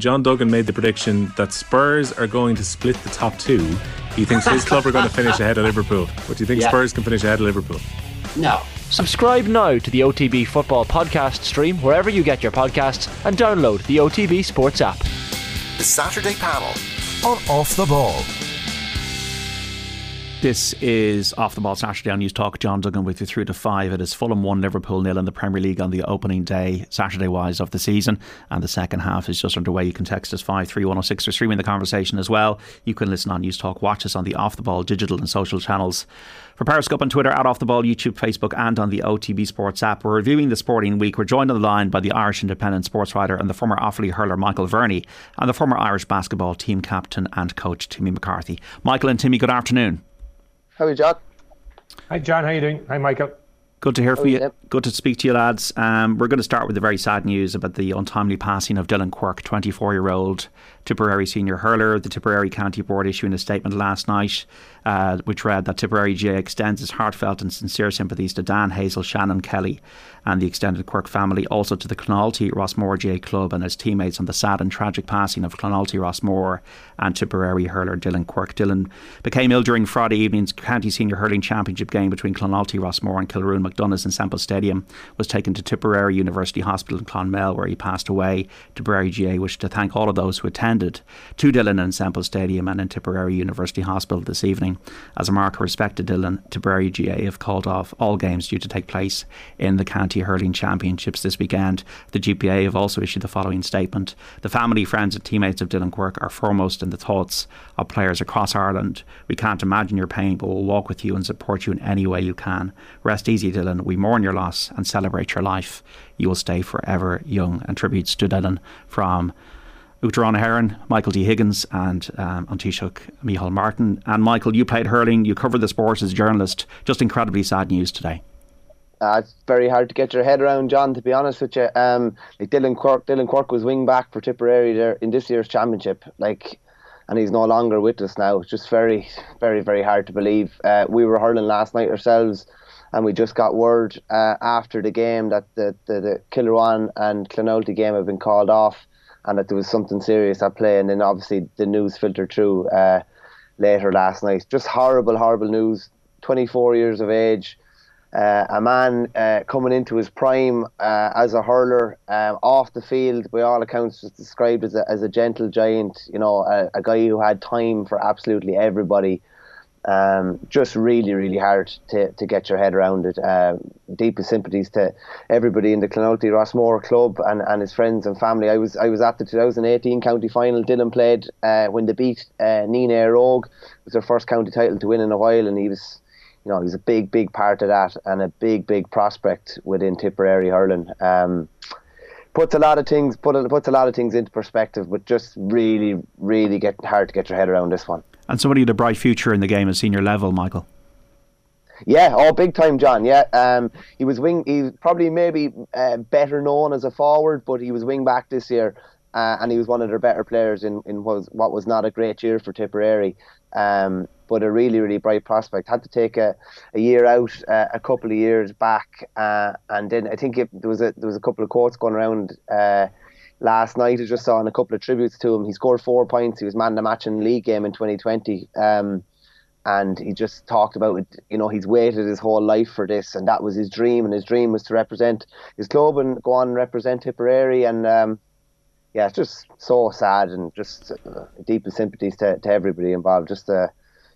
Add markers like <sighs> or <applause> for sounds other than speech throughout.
John Duggan made the prediction that Spurs are going to split the top two. He thinks his club are going <laughs> to finish ahead of Liverpool. But do you think yeah. Spurs can finish ahead of Liverpool? No. Subscribe now to the OTB Football Podcast stream wherever you get your podcasts and download the OTB Sports app. The Saturday panel on Off the Ball. This is Off the Ball Saturday on Newstalk. John Duggan with you through to five. It is Fulham 1, Liverpool nil in the Premier League on the opening day, Saturday wise, of the season. And the second half is just underway. You can text us 53106 or streaming the conversation as well. You can listen on Newstalk, watch us on the Off the Ball digital and social channels. For Periscope on Twitter, at Off the Ball, YouTube, Facebook, and on the OTB Sports app. We're reviewing the sporting week. We're joined on the line by the Irish Independent sports writer and the former Offaly hurler Michael Verney and the former Irish basketball team captain and coach Timmy McCarthy. Michael and Timmy, good afternoon. How are you, John? Hi, John. How are you doing? Hi, Michael. Good to hear from you. Good to speak to you, lads. Um, we're going to start with the very sad news about the untimely passing of Dillon Quirke, 24 year old Tipperary senior hurler. The Tipperary County Board issuing a statement last night uh, which read that Tipperary GAA extends its heartfelt and sincere sympathies to Dan, Hazel, Shannon, Kelly, and the extended Quirke family, also to the Clonoulty Rossmore GAA club and his teammates on the sad and tragic passing of Clonoulty Rossmore and Tipperary hurler Dillon Quirke. Dillon became ill during Friday evening's County Senior Hurling Championship game between Clonoulty Rossmore and Kilruane MacDonagh's in Semple Stadium. Was taken to Tipperary University Hospital in Clonmel, where he passed away. Tipperary GAA wished to thank all of those who attended to Dillon in Semple Stadium and in Tipperary University Hospital this evening. As a mark of respect to Dillon, Tipperary GAA have called off all games due to take place in the County Hurling Championships this weekend. The GPA have also issued the following statement The family, friends, and teammates of Dillon Quirke are foremost in the thoughts of players across Ireland. We can't imagine your pain, but we'll walk with you and support you in any way you can. Rest easy, Dillon. We mourn your loss and celebrate your life. You will stay forever young. And tributes to Dillon from Uachtarán Heron, Michael D. Higgins, and um, Taoiseach Micheál Martin. And Michael, you played hurling, you covered the sport as a journalist. Just incredibly sad news today. Uh, it's very hard to get your head around, John. To be honest with you, um, like Dillon Quirke, Dillon Quirke was wing back for Tipperary there in this year's championship. Like, and he's no longer with us now. It's just very, very, very hard to believe. Uh, we were hurling last night ourselves, and we just got word uh, after the game that the the, the and Clonoulty game have been called off and that there was something serious at play. And then obviously the news filtered through uh, later last night. Just horrible, horrible news. 24 years of age, uh, a man uh, coming into his prime uh, as a hurler, um, off the field, by all accounts, was described as a, as a gentle giant. You know, a, a guy who had time for absolutely everybody. Um, just really, really hard to, to get your head around it. Uh, deepest sympathies to everybody in the Clonoulty Rossmore club and, and his friends and family. I was I was at the 2018 county final. Dillon played uh, when they beat uh, Nenagh Rogue. It was their first county title to win in a while, and he was, you know, he was a big, big part of that and a big, big prospect within Tipperary hurling. Um, puts a lot of things put puts a lot of things into perspective, but just really, really get hard to get your head around this one and somebody with a bright future in the game at senior level, Michael. Yeah, oh, big time, John. Yeah, um, he was wing. He's probably maybe uh, better known as a forward, but he was wing back this year, uh, and he was one of their better players in in was what was not a great year for Tipperary. Um, but a really, really bright prospect. Had to take a, a year out, uh, a couple of years back, uh, and then I think it, there was a there was a couple of quotes going around uh, last night. I just saw in a couple of tributes to him. He scored four points. He was man of the match in the league game in 2020. Um, and he just talked about it. You know, he's waited his whole life for this, and that was his dream. And his dream was to represent his club and go on and represent Tipperary. And um, yeah, it's just so sad and just uh, deepest sympathies to, to everybody involved. Just a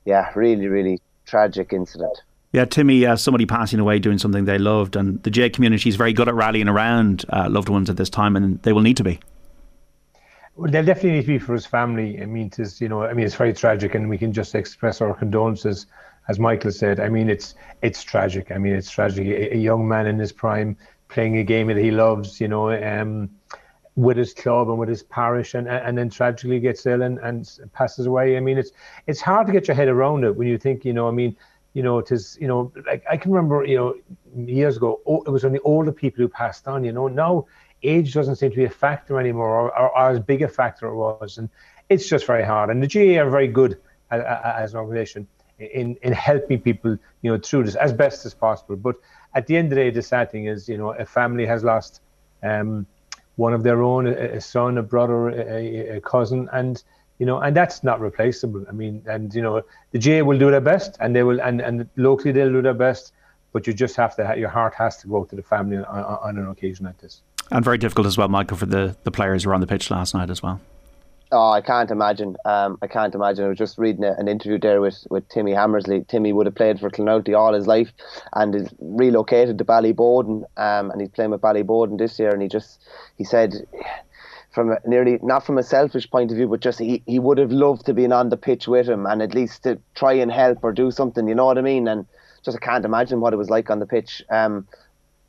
yeah, really, really tragic incident. Yeah, Timmy, uh, somebody passing away doing something they loved, and the J community is very good at rallying around uh, loved ones at this time, and they will need to be. Well, they'll definitely need to be for his family. I mean, it's you know, I mean, it's very tragic, and we can just express our condolences, as Michael said. I mean, it's it's tragic. I mean, it's tragic. A, a young man in his prime playing a game that he loves, you know, um, with his club and with his parish, and and then tragically gets ill and, and passes away. I mean, it's it's hard to get your head around it when you think, you know, I mean you know, it is, you know, like I can remember, you know, years ago, oh, it was only older people who passed on, you know, now age doesn't seem to be a factor anymore or, or, or as big a factor it was. And it's just very hard. And the GAA are very good as, as an organization in, in helping people, you know, through this as best as possible. But at the end of the day, the sad thing is, you know, a family has lost um, one of their own, a, a son, a brother, a, a, cousin, and you know, and that's not replaceable. I mean, and you know, the GAA will do their best, and they will, and and locally they'll do their best, but you just have to, your heart has to go to the family on, on an occasion like this. And very difficult as well, Michael, for the the players who were on the pitch last night as well. Oh, I can't imagine. Um, I can't imagine. I was just reading an interview there with, with Timmy Hammersley. Timmy would have played for Clonoulty all his life and is relocated to Ballyboden. Um, and he's playing with Ballyboden this year. And he just he said, from a, nearly not from a selfish point of view, but just he, he would have loved to be on the pitch with him and at least to try and help or do something. You know what I mean? And just I can't imagine what it was like on the pitch. Um,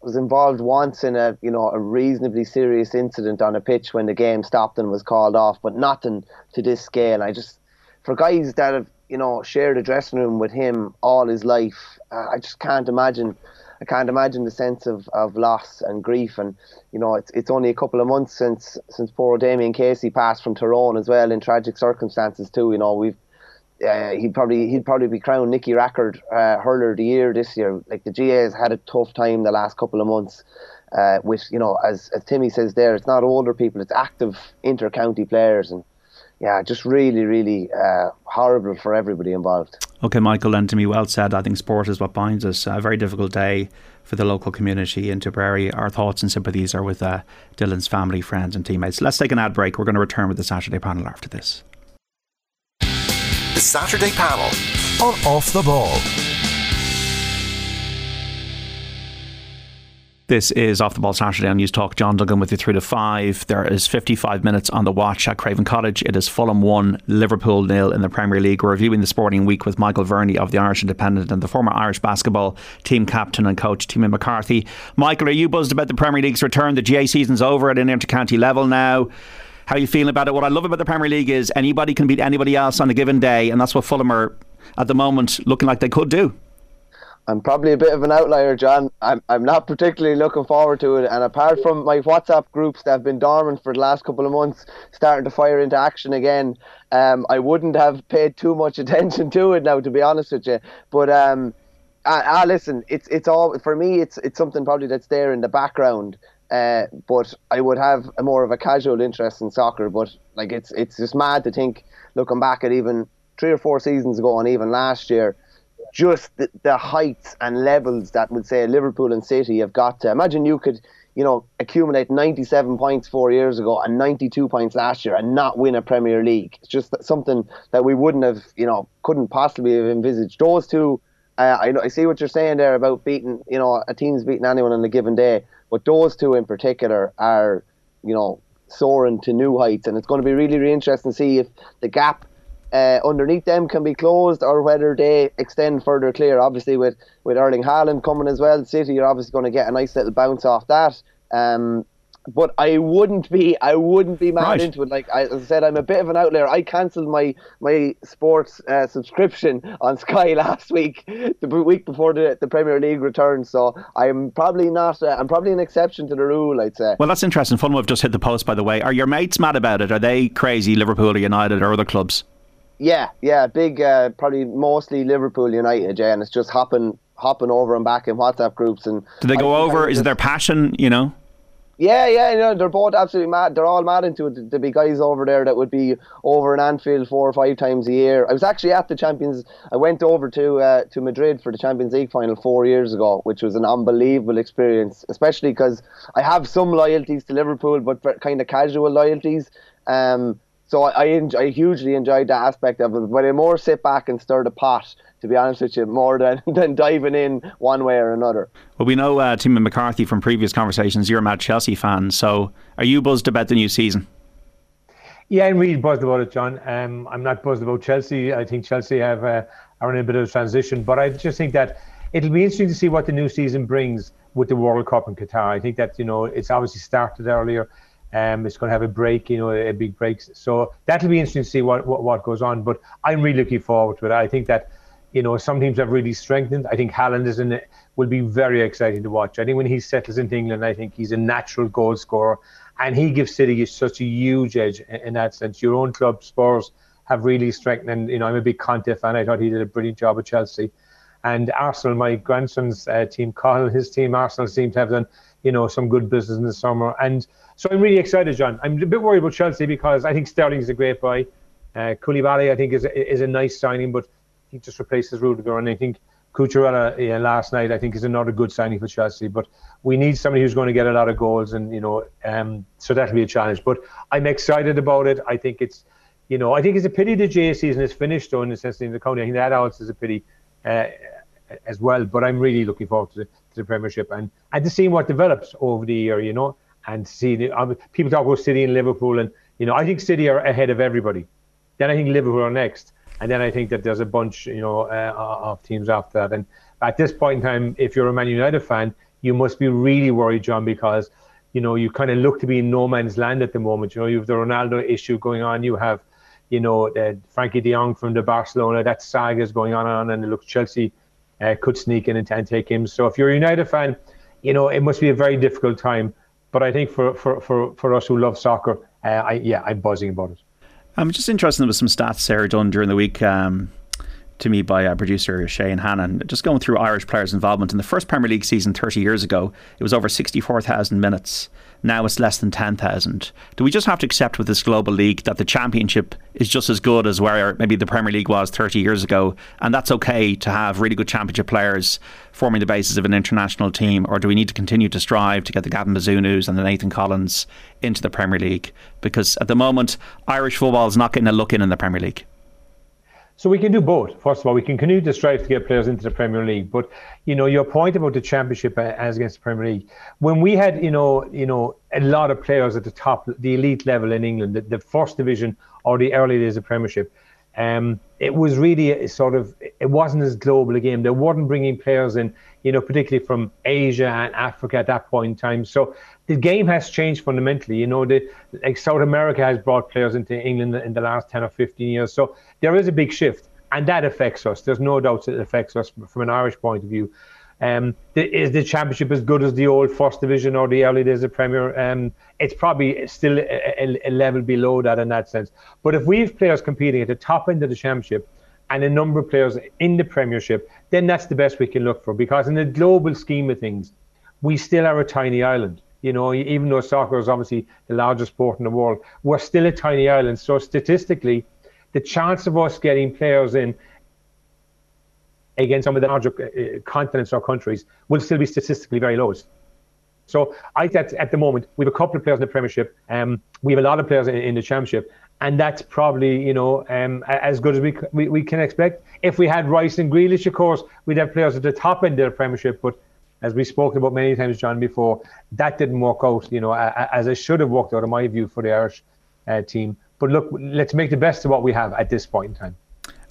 was involved once in a you know a reasonably serious incident on a pitch when the game stopped and was called off, but nothing to this scale. I just for guys that have you know shared a dressing room with him all his life, uh, I just can't imagine. I can't imagine the sense of, of loss and grief, and you know it's it's only a couple of months since since poor Damian Casey passed from Tyrone as well in tragic circumstances too. You know we've uh, he'd probably he'd probably be crowned Nicky Rackard uh, hurler of the year this year. Like the GAA has had a tough time the last couple of months. Uh, with you know, as as Timmy says there, it's not older people, it's active inter-county players, and yeah, just really, really uh, horrible for everybody involved. Okay, Michael, and to me, well said. I think sport is what binds us. A very difficult day for the local community in Tipperary. Our thoughts and sympathies are with uh, Dillon's family, friends, and teammates. Let's take an ad break. We're going to return with the Saturday panel after this the Saturday panel on Off the Ball. This is Off the Ball Saturday on Newstalk. John Duggan with you through to five. There is 55 minutes on the watch at Craven Cottage. It is Fulham 1, Liverpool nil in the Premier League. We're reviewing the sporting week with Michael Verney of the Irish Independent and the former Irish basketball team captain and coach, Timmy McCarthy. Michael, are you buzzed about the Premier League's return? The GA season's over at an inter-county level now. How are you feeling about it? What I love about the Premier League is anybody can beat anybody else on a given day, and that's what Fulham are at the moment looking like they could do. I'm probably a bit of an outlier, John. I'm I'm not particularly looking forward to it. And apart from my WhatsApp groups that have been dormant for the last couple of months, starting to fire into action again, um, I wouldn't have paid too much <laughs> attention to it now, to be honest with you. But um, ah, ah listen, it's it's all for me. It's it's something probably that's there in the background. Uh, but I would have a more of a casual interest in soccer. But like it's it's just mad to think, looking back at even three or four seasons ago and even last year, just the, the heights and levels that would say Liverpool and City have got to. Imagine you could, you know, accumulate 97 points four years ago and 92 points last year and not win a Premier League. It's just something that we wouldn't have, you know, couldn't possibly have envisaged. Those two. Uh, I, I see what you're saying there about beating, you know, a team's beating anyone on a given day. But those two in particular are, you know, soaring to new heights, and it's going to be really, really interesting to see if the gap uh, underneath them can be closed or whether they extend further clear. Obviously, with with Erling Haaland coming as well, City you're obviously going to get a nice little bounce off that. Um, but I wouldn't be I wouldn't be mad right. into it. Like I, as I said, I'm a bit of an outlier. I cancelled my my sports uh, subscription on <laughs> Sky last week, the week before the, the Premier League returned. So I'm probably not. Uh, I'm probably an exception to the rule. I'd say. Well, that's interesting. Fun. We've just hit the post, by the way. Are your mates mad about it? Are they crazy? Liverpool or United or other clubs? Yeah, yeah, big. Uh, probably mostly Liverpool United. Yeah, and it's just hopping hopping over and back in WhatsApp groups and. Do they go I, over? I Is their passion? You know. Yeah, yeah, you know, they're both absolutely mad. They're all mad into it. There'd be guys over there that would be over in Anfield four or five times a year. I was actually at the Champions. I went over to uh, to Madrid for the Champions League final four years ago, which was an unbelievable experience. Especially because I have some loyalties to Liverpool, but kind of casual loyalties. Um, so I, I, enjoy, I hugely enjoyed that aspect of it. But I more sit back and stir the pot to be honest with you, more <laughs> than, than diving in one way or another. Well, we know uh, Timmy McCarthy from previous conversations. You're a mad Chelsea fan, so are you buzzed about the new season? Yeah, I'm really buzzed about it, John. Um, I'm not buzzed about Chelsea. I think Chelsea have uh, are in a bit of a transition, but I just think that it'll be interesting to see what the new season brings with the World Cup in Qatar. I think that you know it's obviously started earlier. Um, it's going to have a break, you know, a big break. So that'll be interesting to see what, what, what goes on. But I'm really looking forward to it. I think that you know, some teams have really strengthened. I think Haaland is in it, will be very exciting to watch. I think when he settles into England, I think he's a natural goal scorer, and he gives City such a huge edge in, in that sense. Your own club, Spurs, have really strengthened. You know, I'm a big Conte fan. I thought he did a brilliant job at Chelsea. And Arsenal, my grandson's uh, team, Colin, his team, Arsenal seem to have done you know, some good business in the summer. And so I'm really excited, John. I'm a bit worried about Chelsea because I think Sterling is a great buy. Uh, Koulibaly, I think, is a, is a nice signing, but he just replaces Rudiger. And I think Cucurella yeah, last night, I think, is another good signing for Chelsea. But we need somebody who's going to get a lot of goals, and you know, um, so that'll be a challenge. But I'm excited about it. I think it's, you know, I think it's a pity the J season is finished, though, in the sense in the county. I think that also is a pity uh, as well. But I'm really looking forward to the, to the Premiership and and to see what develops over the year, you know, and see the, um, people talk about City and Liverpool, and you know, I think City are ahead of everybody. Then I think Liverpool are next and then I think that there's a bunch, you know, uh, of teams after that. And at this point in time, if you're a Man United fan, you must be really worried, John, because you know you kind of look to be in no man's land at the moment. You know, you have the Ronaldo issue going on. You have, you know, uh, Frenkie De Jong from the Barcelona. That saga is going on and on, and it looks Chelsea uh, could sneak in and, and take him. So if you're a United fan, you know it must be a very difficult time. But I think for for for, for us who love soccer, uh, I yeah, I'm buzzing about it. I'm just interested in some stats Sarah done during the week. Um, to me by uh, producer Shane Hannon. Just going through Irish players' involvement in the first Premier League season 30 years ago, it was over 64,000 minutes. Now it's less than 10,000. Do we just have to accept with this global league that the championship is just as good as where maybe the Premier League was 30 years ago, and that's okay to have really good championship players forming the basis of an international team, or do we need to continue to strive to get the Gavin Bazunus and the Nathan Collins into the Premier League? Because at the moment, Irish football is not getting a look in in the Premier League. So we can do both. First of all, we can continue to strive to get players into the Premier League. But you know, your point about the Championship as against the Premier League, when we had you know, you know, a lot of players at the top, the elite level in England, the, the first division or the early days of Premiership, um, it was really a sort of it wasn't as global a game. They weren't bringing players in, you know, particularly from Asia and Africa at that point in time. So the game has changed fundamentally. You know, the like South America has brought players into England in the last ten or fifteen years. So there is a big shift, and that affects us. There's no doubt it affects us from an Irish point of view. Um, the, is the championship as good as the old first division or the early days of Premier? Um, it's probably still a, a, a, level below that in that sense. But if we have players competing at the top end of the championship and a number of players in the Premiership, then that's the best we can look for. Because in the global scheme of things, we still are a tiny island. You know, even though soccer is obviously the largest sport in the world, we're still a tiny island. So statistically, the chance of us getting players in against some of the larger uh, continents or countries will still be statistically very low. So I think at the moment we have a couple of players in the Premiership. Um, we have a lot of players in, in the Championship, and that's probably you know um, as good as we, we, we can expect. If we had Rice and Grealish, of course, we'd have players at the top end of the Premiership, but as we've spoken about many times, John, before, that didn't work out, you know, as it should have worked out, in my view, for the Irish uh, team. But look, let's make the best of what we have at this point in time.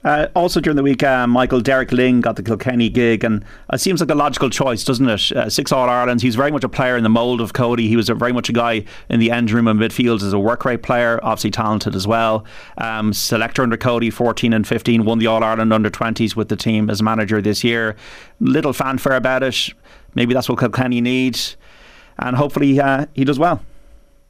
Uh, also during the week, uh, Michael Derek Lyng got the Kilkenny gig, and it seems like a logical choice, doesn't it? Uh, six All Irelands. He's very much a player in the mould of Cody. He was very much a guy in the end room and midfield as a work rate player, obviously talented as well. Um, selector under Cody, 14 and 15, won the All Ireland under 20s with the team as manager this year. Little fanfare about it. Maybe that's what Kilkenny needs, and hopefully uh, he does well.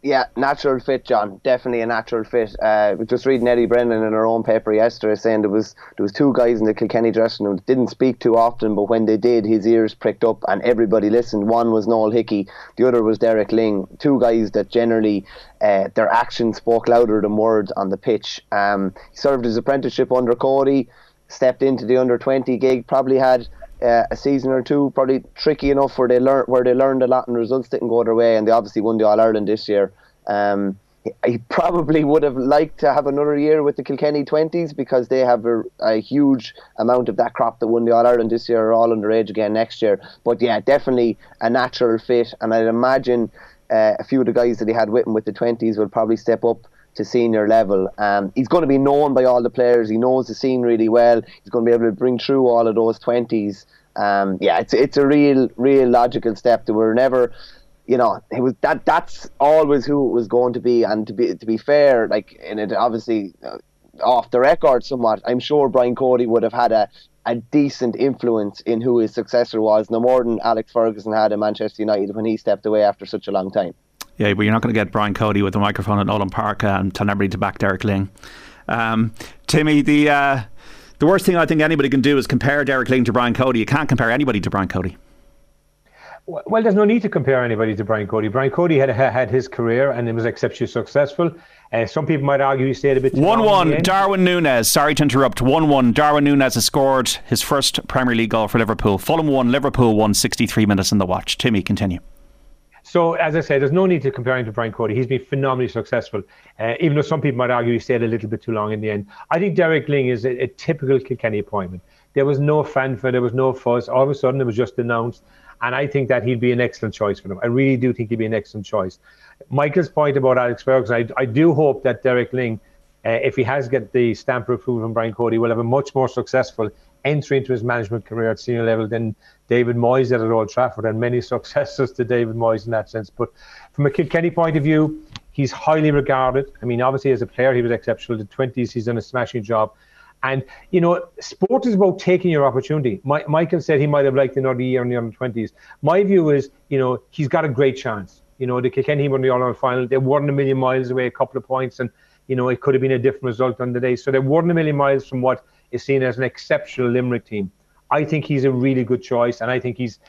Yeah, natural fit, John. Definitely a natural fit. Uh, just reading Eddie Brennan in her own paper yesterday saying there was there was two guys in the Kilkenny dressing room that didn't speak too often, but when they did, his ears pricked up and everybody listened. One was Noel Hickey, the other was Derek Lyng. Two guys that generally uh, their actions spoke louder than words on the pitch. Um, he served his apprenticeship under Cody, stepped into the under twenty gig, probably had uh, a season or two, probably tricky enough where they learn where they learned a lot and results didn't go their way, and they obviously won the All Ireland this year. Um, he probably would have liked to have another year with the Kilkenny 20s because they have a, a huge amount of that crop that won the All Ireland this year are all underage again next year. But yeah, definitely a natural fit, and I'd imagine uh, a few of the guys that he had with him with the 20s will probably step up to senior level. Um, he's going to be known by all the players. He knows the scene really well. He's going to be able to bring through all of those twenties. Um, yeah, it's it's a real real logical step. That we're never, you know, it was that that's always who it was going to be. And to be to be fair, like in it obviously uh, off the record somewhat, I'm sure Brian Cody would have had a a decent influence in who his successor was, no more than Alex Ferguson had in Manchester United when he stepped away after such a long time. Yeah, but you're not going to get Brian Cody with a microphone at Nolan Park uh, and telling everybody to back Derek Lyng. Um, Timmy, the uh, the worst thing I think anybody can do is compare Derek Lyng to Brian Cody. You can't compare anybody to Brian Cody. Well, there's no need to compare anybody to Brian Cody. Brian Cody had had his career and it was exceptionally successful. Uh, some people might argue he stayed a bit. Too. One one. Darwin Núñez. Sorry to interrupt. One one. Darwin Núñez has scored his first Premier League goal for Liverpool. Fulham won. Liverpool won. 63 minutes in the watch. Timmy, continue. So, as I said, there's no need to compare him to Brian Cody. He's been phenomenally successful, uh, even though some people might argue he stayed a little bit too long in the end. I think Derek Lyng is a, a typical Kilkenny appointment. There was no fanfare, there was no fuss. All of a sudden, it was just announced. And I think that he'd be an excellent choice for them. I really do think he'd be an excellent choice. Michael's point about Alex Ferguson, I, I do hope that Derek Lyng, uh, if he has get the stamp of approval from Brian Cody, will have a much more successful entry into his management career at senior level than David Moyes at Old Trafford, and many <laughs> successors to David Moyes in that sense. But from a Kilkenny point of view, he's highly regarded. I mean, obviously as a player, he was exceptional. In The 20s, he's done a smashing job. And, you know, sport is about taking your opportunity. My, Michael said he might have liked another year in the under 20s. My view is, you know, he's got a great chance. You know, the Kilkenny won the All Ireland final. They weren't a million miles away, a couple of points, and, you know, it could have been a different result on the day. So they weren't a million miles from what is seen as an exceptional Limerick team. I think he's a really good choice, and I think he's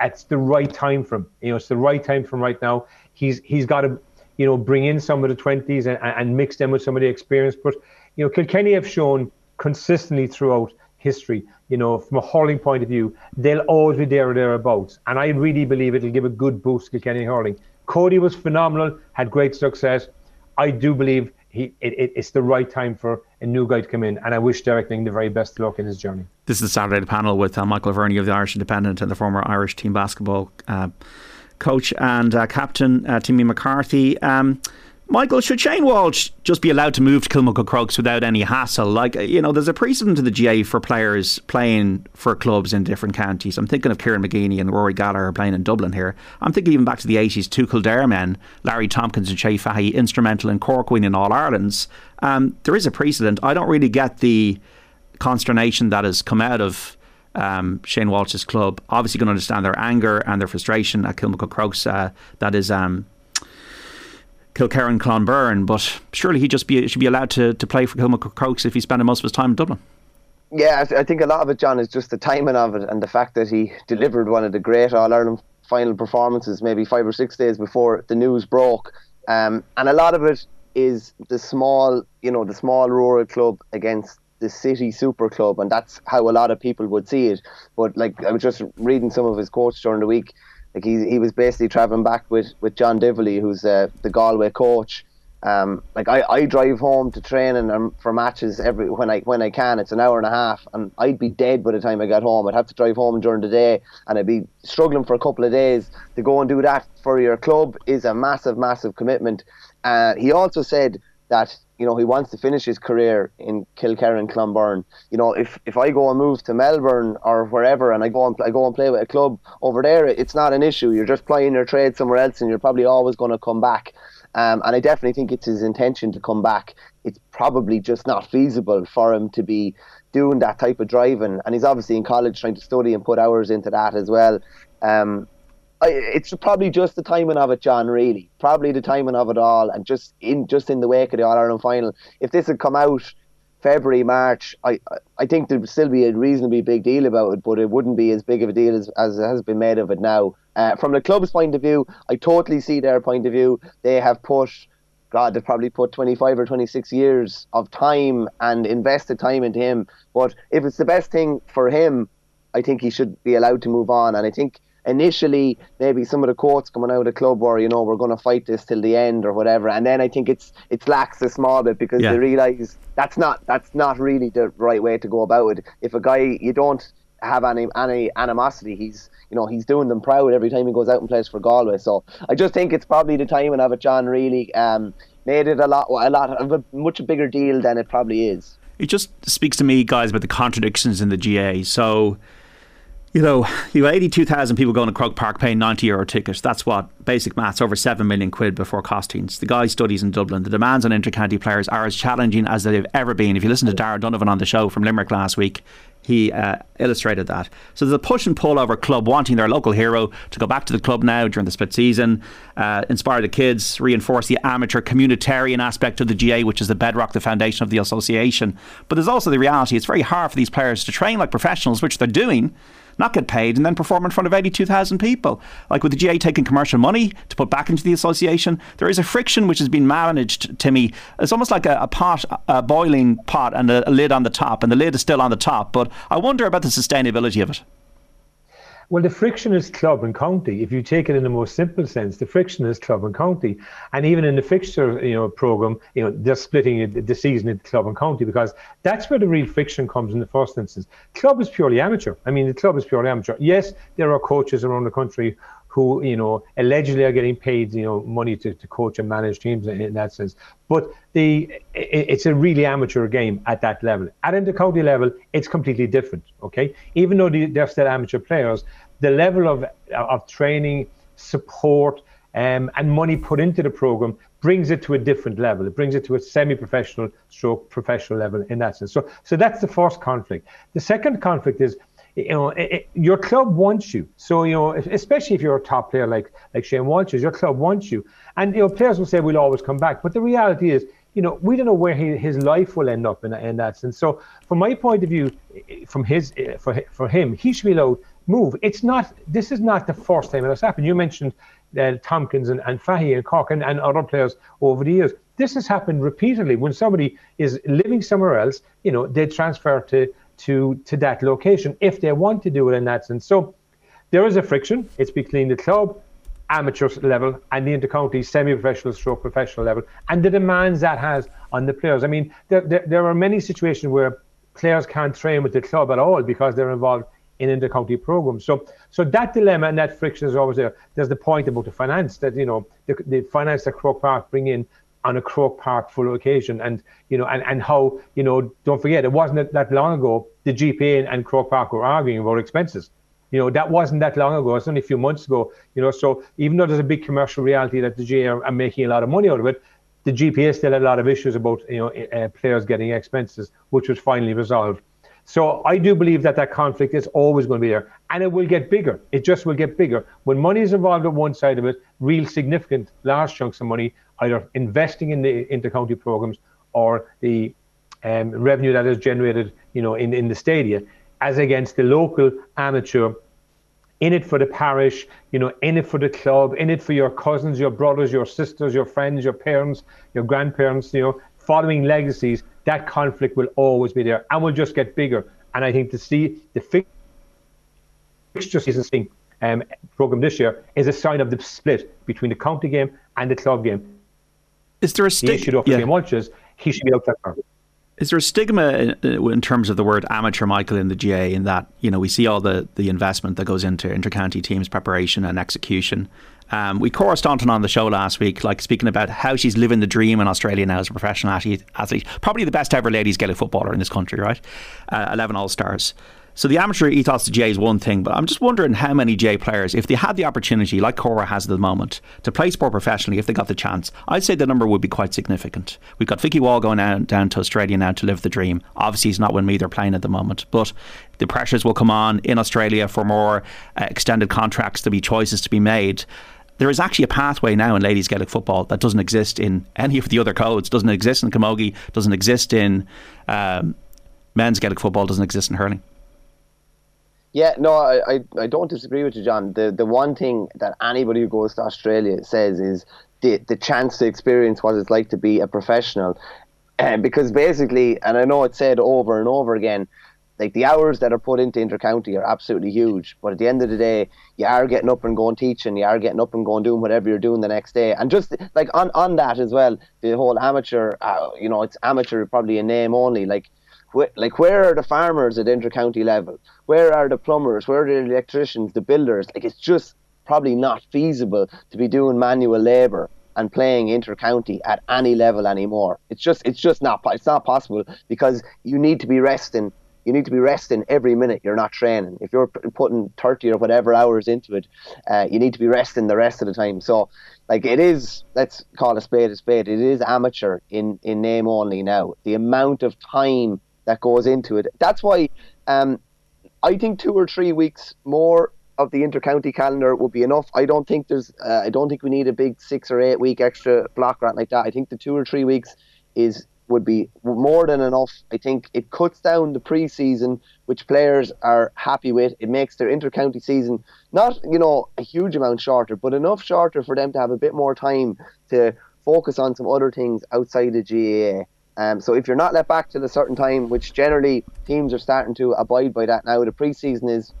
it's the right time for him. You know, it's the right time for him right now. He's he's got to, you know, bring in some of the twenties and, and mix them with some of the experience. But you know, Kilkenny have shown consistently throughout history, you know, from a hurling point of view, they'll always be there or thereabouts. And I really believe it'll give a good boost to Kilkenny hurling. Cody was phenomenal, had great success. I do believe he it, it, it's the right time for a new guy to come in, and I wish Derek Lyng the very best luck in his journey. This is Saturday panel with uh, Michael Verney of the Irish Independent and the former Irish team basketball uh, coach and uh, captain uh, Timmy McCarthy. Um, Michael, should Shane Walsh just be allowed to move to Kilmacud Crokes without any hassle? Like, you know, there's a precedent in the GA for players playing for clubs in different counties. I'm thinking of Kieran McGeeney and Rory Gallagher playing in Dublin here. I'm thinking even back to the 80s, two Kildare men, Larry Tompkins and Shea Fahy, instrumental in Cork winning in All Ireland's. Um, there is a precedent. I don't really get the consternation that has come out of um, Shane Walsh's club. Obviously, going to understand their anger and their frustration at Kilmacud Crokes. Uh, that is. Um, Kilkerrin Clonberne, but surely he just be should be allowed to, to play for Kilmacud Crokes if he's spending most of his time in Dublin. Yeah, I think a lot of it, John, is just the timing of it and the fact that he delivered one of the great All Ireland final performances maybe five or six days before the news broke. Um, and a lot of it is the small, you know, the small rural club against the city super club, and that's how a lot of people would see it. But like I was just reading some of his quotes during the week, like he he was basically traveling back with with John Divilly, who's uh, the Galway coach. Um, like I, I drive home to training for matches every when I when I can. It's an hour and a half, and I'd be dead by the time I got home. I'd have to drive home during the day, and I'd be struggling for a couple of days to go and do that for your club is a massive, massive commitment. Uh, he also said that you know he wants to finish his career in Kilkerrin Clonberne. You know, if if I go and move to Melbourne or wherever, and I go and I go and play with a club over there, it's not an issue. You're just playing your trade somewhere else, and you're probably always going to come back. Um, and I definitely think it's his intention to come back. It's probably just not feasible for him to be doing that type of driving. And he's obviously in college trying to study and put hours into that as well. Um, It's probably just the timing of it, John. Really, probably the timing of it all, and just in just in the wake of the All Ireland final. If this had come out February, March, I I think there'd still be a reasonably big deal about it, but it wouldn't be as big of a deal as, as has been made of it now. Uh, from the club's point of view, I totally see their point of view. They have put, God, they've probably put 25 or 26 years of time and invested time into him. But if it's the best thing for him, I think he should be allowed to move on. And I think initially maybe some of the quotes coming out of the club were, you know, we're going to fight this till the end or whatever, and then I think it's it's lax a small bit because yeah. they realise that's not that's not really the right way to go about it. If a guy you don't have any any animosity, he's you know he's doing them proud every time he goes out and plays for Galway. So I just think it's probably the time timing of it, John. Really um, made it a lot a lot of a much bigger deal than it probably is. It just speaks to me, guys, about the contradictions in the GA. So you know, you have 82,000 people going to Croke Park paying 90 euro tickets. That's what basic maths over 7 million quid before costings. The guy studies in Dublin. The demands on intercounty players are as challenging as they've ever been. If you listen to Darragh O'Donovan on the show from Limerick last week, he uh, illustrated that. So there's a push and pull over club wanting their local hero to go back to the club now during the split season, uh, inspire the kids, reinforce the amateur communitarian aspect of the GA, which is the bedrock, the foundation of the association. But there's also the reality it's very hard for these players to train like professionals, which they're doing not get paid, and then perform in front of 82,000 people. Like with the GA taking commercial money to put back into the association, there is a friction which has been managed, Timmy. It's almost like a, a pot, a boiling pot, and a, a lid on the top, and the lid is still on the top. But I wonder about the sustainability of it. Well, the friction is club and county. If you take it in the most simple sense, the friction is club and county. And even in the fixture, you know, program, you know, they're splitting the season into club and county because that's where the real friction comes in the first instance. Club is purely amateur. I mean, the club is purely amateur. Yes, there are coaches around the country who, you know, allegedly are getting paid, you know, money to, to coach and manage teams in, in that sense. But the it, it's a really amateur game at that level. At inter-county level, it's completely different. Okay, even though they're still amateur players, the level of of training, support, um, and money put into the program brings it to a different level. It brings it to a semi-professional stroke professional level in that sense. So, so that's the first conflict. The second conflict is you know, it, your club wants you. So, you know, especially if you're a top player like like Shane Walsh is, your club wants you. And, you know, players will say, we'll always come back. But the reality is, you know, we don't know where he, his life will end up in, in that sense. So, from my point of view, from his for for him, he should be allowed move. It's not. This is not the first time it has happened. You mentioned uh, Tompkins and, and Fahy and Cork and, and other players over the years. This has happened repeatedly. When somebody is living somewhere else, you know, they transfer to to to that location if they want to do it in that sense. So there is a friction. It's between the club amateur level and the intercounty semi-professional stroke professional level and the demands that has on the players. I mean, there, there, there are many situations where players can't train with the club at all because they're involved in intercounty programs. So, so that dilemma and that friction is always there. There's the point about the finance that you know the, the finance that Croke Park bring in on a Croke Park full occasion, and you know, and, and how you know, don't forget, it wasn't that long ago the GPA and, and Croke Park were arguing about expenses. You know, that wasn't that long ago. It's only a few months ago. You know, so even though there's a big commercial reality that the GAA are, are making a lot of money out of it, the GPA still had a lot of issues about you know uh, players getting expenses, which was finally resolved. So I do believe that that conflict is always going to be there, and it will get bigger. It just will get bigger when money is involved on one side of it, real significant, large chunks of money, either investing in the intercounty programs or the um, revenue that is generated, you know, in, in the stadia, as against the local amateur in it for the parish, you know, in it for the club, in it for your cousins, your brothers, your sisters, your friends, your parents, your grandparents, you know, following legacies that conflict will always be there and will just get bigger. And I think to see the fixture season um, program this year is a sign of the split between the county game and the club game. Is there a stigma? The issue yeah. he should be out there. Is there a stigma in, in, terms of the word amateur, Michael, in the GA? in that you know we see all the the investment that goes into intercounty teams preparation and execution, um, we Cora Staunton on the show last week, like speaking about how she's living the dream in Australia now as a professional athlete. athlete. Probably the best ever ladies Gaelic footballer in this country, right? Uh, 11 All Stars. So the amateur ethos to J is one thing, but I'm just wondering how many J players, if they had the opportunity, like Cora has at the moment, to play sport professionally, if they got the chance, I'd say the number would be quite significant. We've got Vicky Wall going down, down to Australia now to live the dream. Obviously, he's not with me; they're playing at the moment, but the pressures will come on in Australia for more uh, extended contracts to be choices to be made there is actually a pathway now in ladies Gaelic football that doesn't exist in any of the other codes. Doesn't exist in camogie. Doesn't exist in um, men's Gaelic football. Doesn't exist in hurling. Yeah, no, I, I, I don't disagree with you, John. The the one thing that anybody who goes to Australia says is the the chance to experience what it's like to be a professional, uh, because basically, and I know it's said over and over again, like the hours that are put into intercounty are absolutely huge. But at the end of the day, you are getting up and going teaching, you are getting up and going doing whatever you're doing the next day. And just like on, on that as well, the whole amateur, uh, you know, it's amateur probably a name only. Like, wh- like where are the farmers at intercounty level? Where are the plumbers? Where are the electricians, the builders? Like it's just probably not feasible to be doing manual labour and playing intercounty at any level anymore. It's just it's just not it's not possible because you need to be resting you need to be resting every minute you're not training. If you're putting 30 or whatever hours into it, uh, you need to be resting the rest of the time. So, like, it is, let's call a spade a spade, it is amateur in, in name only now. The amount of time that goes into it. That's why um, I think two or three weeks more of the intercounty calendar would be enough. I don't think there's, uh, I don't think we need a big six or eight week extra block grant like that. I think the two or three weeks is would be more than enough. I think it cuts down the pre-season, which players are happy with. It makes their inter-county season not, you know, a huge amount shorter, but enough shorter for them to have a bit more time to focus on some other things outside the GAA. Um, so if you're not let back till a certain time, which generally teams are starting to abide by that now, the pre-season is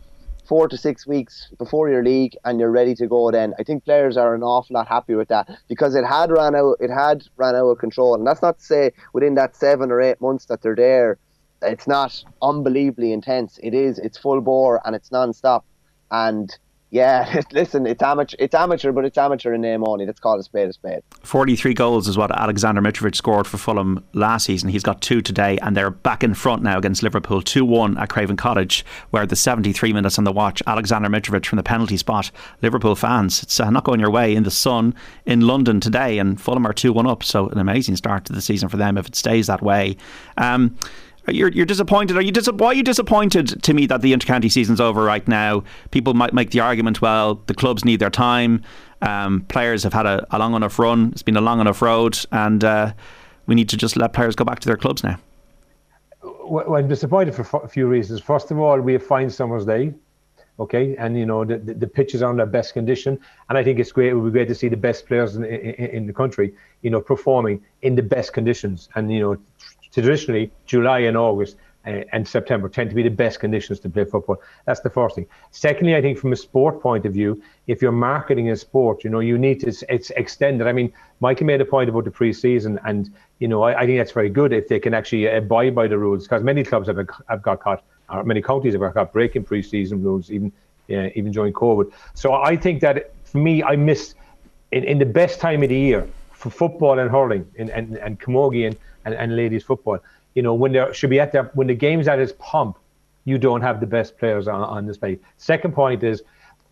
four to six weeks before your league and you're ready to go then. I think players are an awful lot happier with that because it had ran out it had ran out of control. And that's not to say within that seven or eight months that they're there it's not unbelievably intense. It is it's full bore and it's non-stop. And yeah, <laughs> listen, it's amateur. It's amateur, but it's amateur in name only. Let's call it a spade a spade. Forty-three goals is what Alexander Mitrovic scored for Fulham last season. He's got two today, and they're back in front now against Liverpool, two-one at Craven Cottage, where the seventy-three minutes on the watch. Alexander Mitrovic from the penalty spot. Liverpool fans, it's uh, not going your way in the sun in London today, and Fulham are two-one up. So an amazing start to the season for them if it stays that way. Um, you're, you're disappointed. Are you dis- why are you disappointed to me that the intercounty season's over right now? People might make the argument, well, the clubs need their time. Um, players have had a, a, long enough run. It's been a long enough road, and uh, we need to just let players go back to their clubs now. Well, I'm disappointed for a few reasons. First of all, we have fine summer's day, okay, and you know the, the, pitches are in their best condition, and I think it's great. It would be great to see the best players in, in, in the country, you know, performing in the best conditions, and you know, traditionally July and August uh, and September tend to be the best conditions to play football. That's the first thing. Secondly, I think from a sport point of view, if you're marketing a sport, you know, you need to it's extended. I mean, Michael made a point about the pre-season, and you know, I, I think that's very good if they can actually abide by the rules, because many clubs have have got caught, or many counties have got breaking pre-season rules, even even during COVID. So I think that for me, I missed in, in the best time of the year for football and hurling and and, and camogie and and, and ladies football. You know, when there should be at their when the game's at its pump, you don't have the best players on, on display. Second point is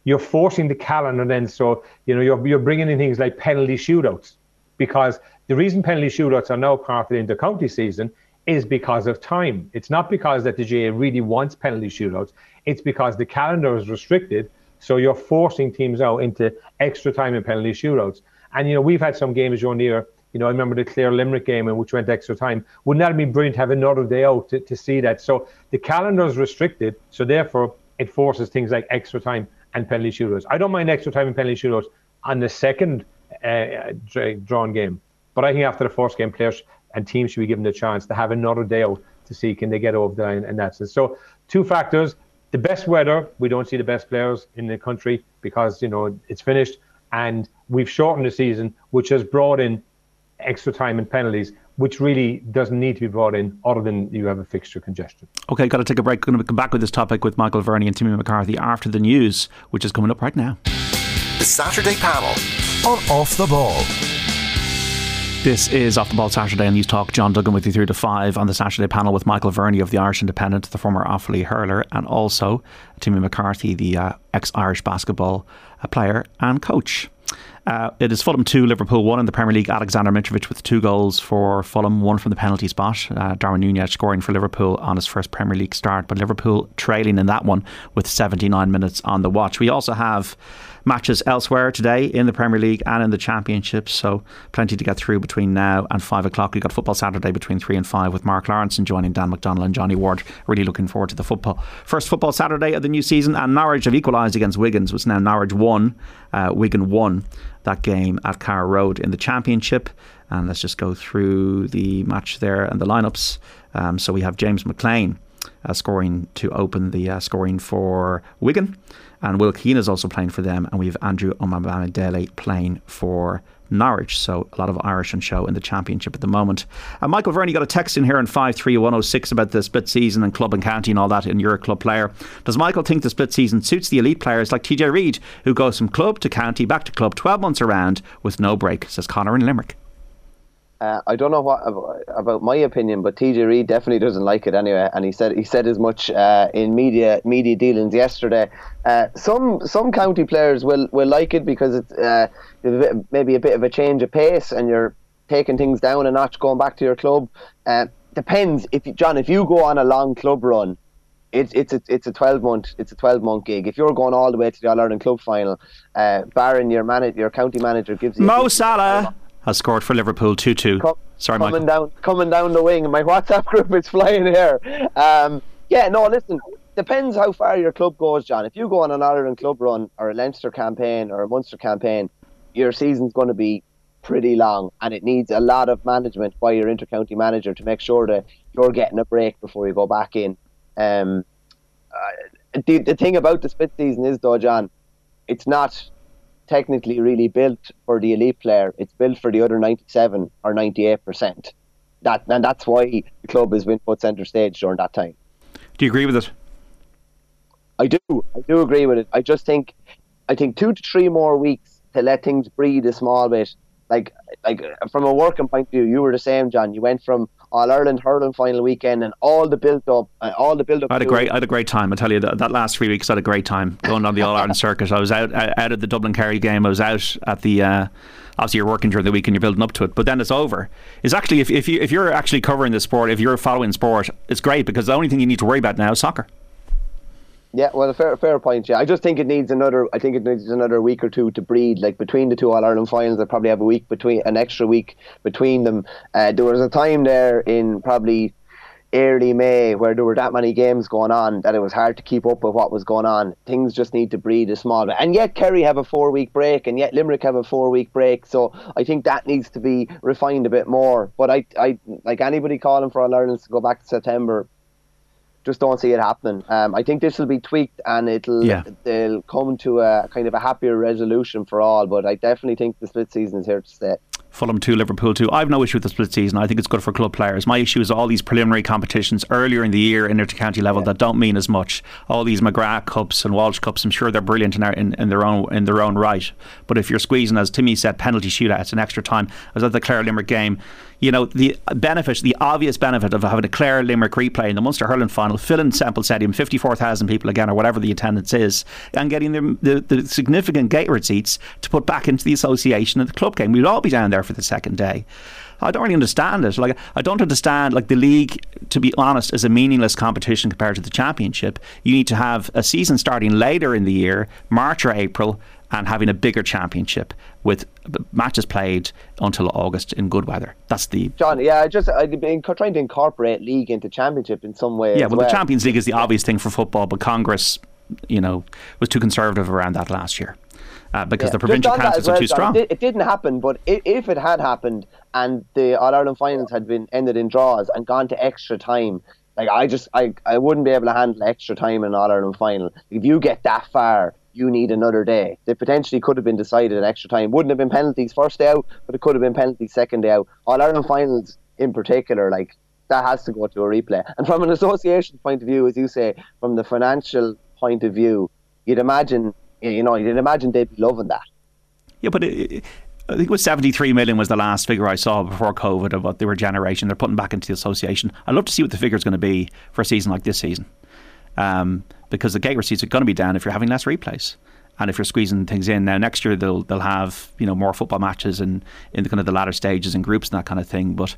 you're forcing the calendar then, so you know you're you're bringing in things like penalty shootouts because the reason penalty shootouts are now part of the county season is because of time. It's not because that the GAA really wants penalty shootouts. It's because the calendar is restricted, so you're forcing teams out into extra time and penalty shootouts. And you know we've had some games during the year you know, I remember the Clare Limerick game in which went extra time. Wouldn't that have been brilliant to have another day out to, to see that? So the calendar is restricted, so therefore it forces things like extra time and penalty shootouts. I don't mind extra time and penalty shootouts on the second uh, drawn game, but I think after the first game, players and teams should be given the chance to have another day out to see can they get over the line, and that's it. So two factors: the best weather, we don't see the best players in the country because you know it's finished, and we've shortened the season, which has brought in extra time and penalties, which really doesn't need to be brought in other than you have a fixture congestion. Okay, got to take a break. Going to come back with this topic with Michael Verney and Timmy McCarthy after the news, which is coming up right now. The Saturday panel on Off the Ball. This is Off the Ball Saturday on Newstalk. John Duggan with you through to five on the Saturday panel with Michael Verney of the Irish Independent, the former Offaly hurler, and also Timmy McCarthy, the uh, ex Irish basketball uh, player and coach. Uh, it is Fulham 2, Liverpool 1 in the Premier League. Alexander Mitrovic with two goals for Fulham, one from the penalty spot. Uh, Darwin Nunez scoring for Liverpool on his first Premier League start, but Liverpool trailing in that one with 79 minutes on the watch. We also have matches elsewhere today in the Premier League and in the Championship. So plenty to get through between now and five o'clock. We've got Football Saturday between three and five with Mark Lawrence and joining Dan McDonald and Johnny Ward. Really looking forward to the football. First Football Saturday of the new season, and Norwich have equalised against Wigan. Was now Norwich one, uh, Wigan one that game at Carrow Road in the Championship. And let's just go through the match there and the lineups. Um, so we have James McLean uh, scoring to open the uh, scoring for Wigan, and Will Keane is also playing for them, and we have Andrew Omobamidele playing for Norwich. So a lot of Irish on show in the Championship at the moment. Uh, Michael Verney got a text in here on 53106 about the split season and club and county and all that, and you're a club player. Does Michael think the split season suits the elite players like TJ Reid, who goes from club to county, back to club 12 months around with no break, says Connor in Limerick? Uh, I don't know what about my opinion, but TJ Reid definitely doesn't like it anyway, and he said he said as much uh, in media media dealings yesterday. Uh, some some county players will, will like it because it's uh, maybe a bit of a change of pace, and you're taking things down a notch, going back to your club. Uh, depends if you, John, if you go on a long club run, it's it's a it's a twelve month it's a twelve month gig. If you're going all the way to the All Ireland club final, uh, Baron, your man, your county manager gives you Mo Salah has scored for Liverpool 2 2. Sorry, coming Michael. down, coming down the wing. My <laughs> WhatsApp group is flying here. Um, yeah, no, listen. Depends how far your club goes, John. If you go on an Ireland club run or a Leinster campaign or a Munster campaign, your season's going to be pretty long, and it needs a lot of management by your intercounty manager to make sure that you're getting a break before you go back in. Um, uh, the, the thing about the split season is, though, John, it's not technically really built for the elite player. It's built for the other 97 or 98 percent. That and that's why the club has been put centre stage during that time. Do you agree with it? I do. I do agree with it. I just think, I think two to three more weeks to let things breathe a small bit. Like, like from a working point of view, you were the same, John. You went from All Ireland hurling final weekend and all the build up, uh, all the build up. I had a great, I had a great time. I tell you that, that last three weeks, I had a great time going on the All Ireland <laughs> circuit. I was out, out at the Dublin Kerry game. I was out at the. Uh, obviously, you're working during the week and you're building up to it, but then it's over. It's actually if if you if you're actually covering the sport, if you're following sport, it's great because the only thing you need to worry about now is soccer. Yeah, well, a fair, fair point. Yeah, I just think it needs another. I think it needs another week or two to breed. Like between the two All Ireland finals, they probably have a week between, an extra week between them. Uh, there was a time there in probably early May where there were that many games going on that it was hard to keep up with what was going on. Things just need to breathe a small bit. And yet Kerry have a four week break, and yet Limerick have a four week break. So I think that needs to be refined a bit more. But I, I like anybody calling for All Ireland to go back to September just don't see it happening. Um, I think this will be tweaked and it'll Yeah. they'll come to a kind of a happier resolution for all. But I definitely think the split season is here to stay. Fulham 2, Liverpool 2. I've no issue with the split season. I think it's good for club players. My issue is all these preliminary competitions earlier in the year in inter-county level that don't mean as much. All these McGrath Cups and Walsh Cups, I'm sure they're brilliant in, their- in, in their own in their own right. But if you're squeezing, as Timmy said, penalty shootouts and extra time, I was at the Clare Limerick game, you know, the benefit, the obvious benefit of having a Clare Limerick replay in the Munster Hurling final, filling Semple Stadium, 54,000 people again, or whatever the attendance is, and getting the, the, the significant gate receipts to put back into the association of the club game. We'd all be down there for the second day. I don't really understand it. Like I don't understand like the league. To be honest, is a meaningless competition compared to the championship. You need to have a season starting later in the year, March or April, and having a bigger championship with matches played until August in good weather. That's the John, yeah, I just I've been trying to incorporate league into championship in some way. yeah. as Well, the Champions League is the obvious thing for football, but Congress, you know, was too conservative around that last year uh, because Yeah. the provincial councils well, are too strong. It, it didn't happen, but if it had happened and the All Ireland finals had been ended in draws and gone to extra time, like I just I, I wouldn't be able to handle extra time in an All Ireland final. If you get that far, you need another day. They potentially could have been decided in extra time. Wouldn't have been penalties first day out, but it could have been penalties second day out. All Ireland finals in particular, like that has to go to a replay. And from an association point of view, as you say, from the financial point of view, you'd imagine you know you'd imagine they'd be loving that. Yeah, but it, it- I think it was 73 million was the last figure I saw before COVID of what they were generation. They're putting back into the association. I'd love to see what the figure is going to be for a season like this season. Um, because the gate receipts are going to be down if you're having less replays. And if you're squeezing things in now, next year they'll they'll have you know more football matches and in the kind of the latter stages and groups and that kind of thing. But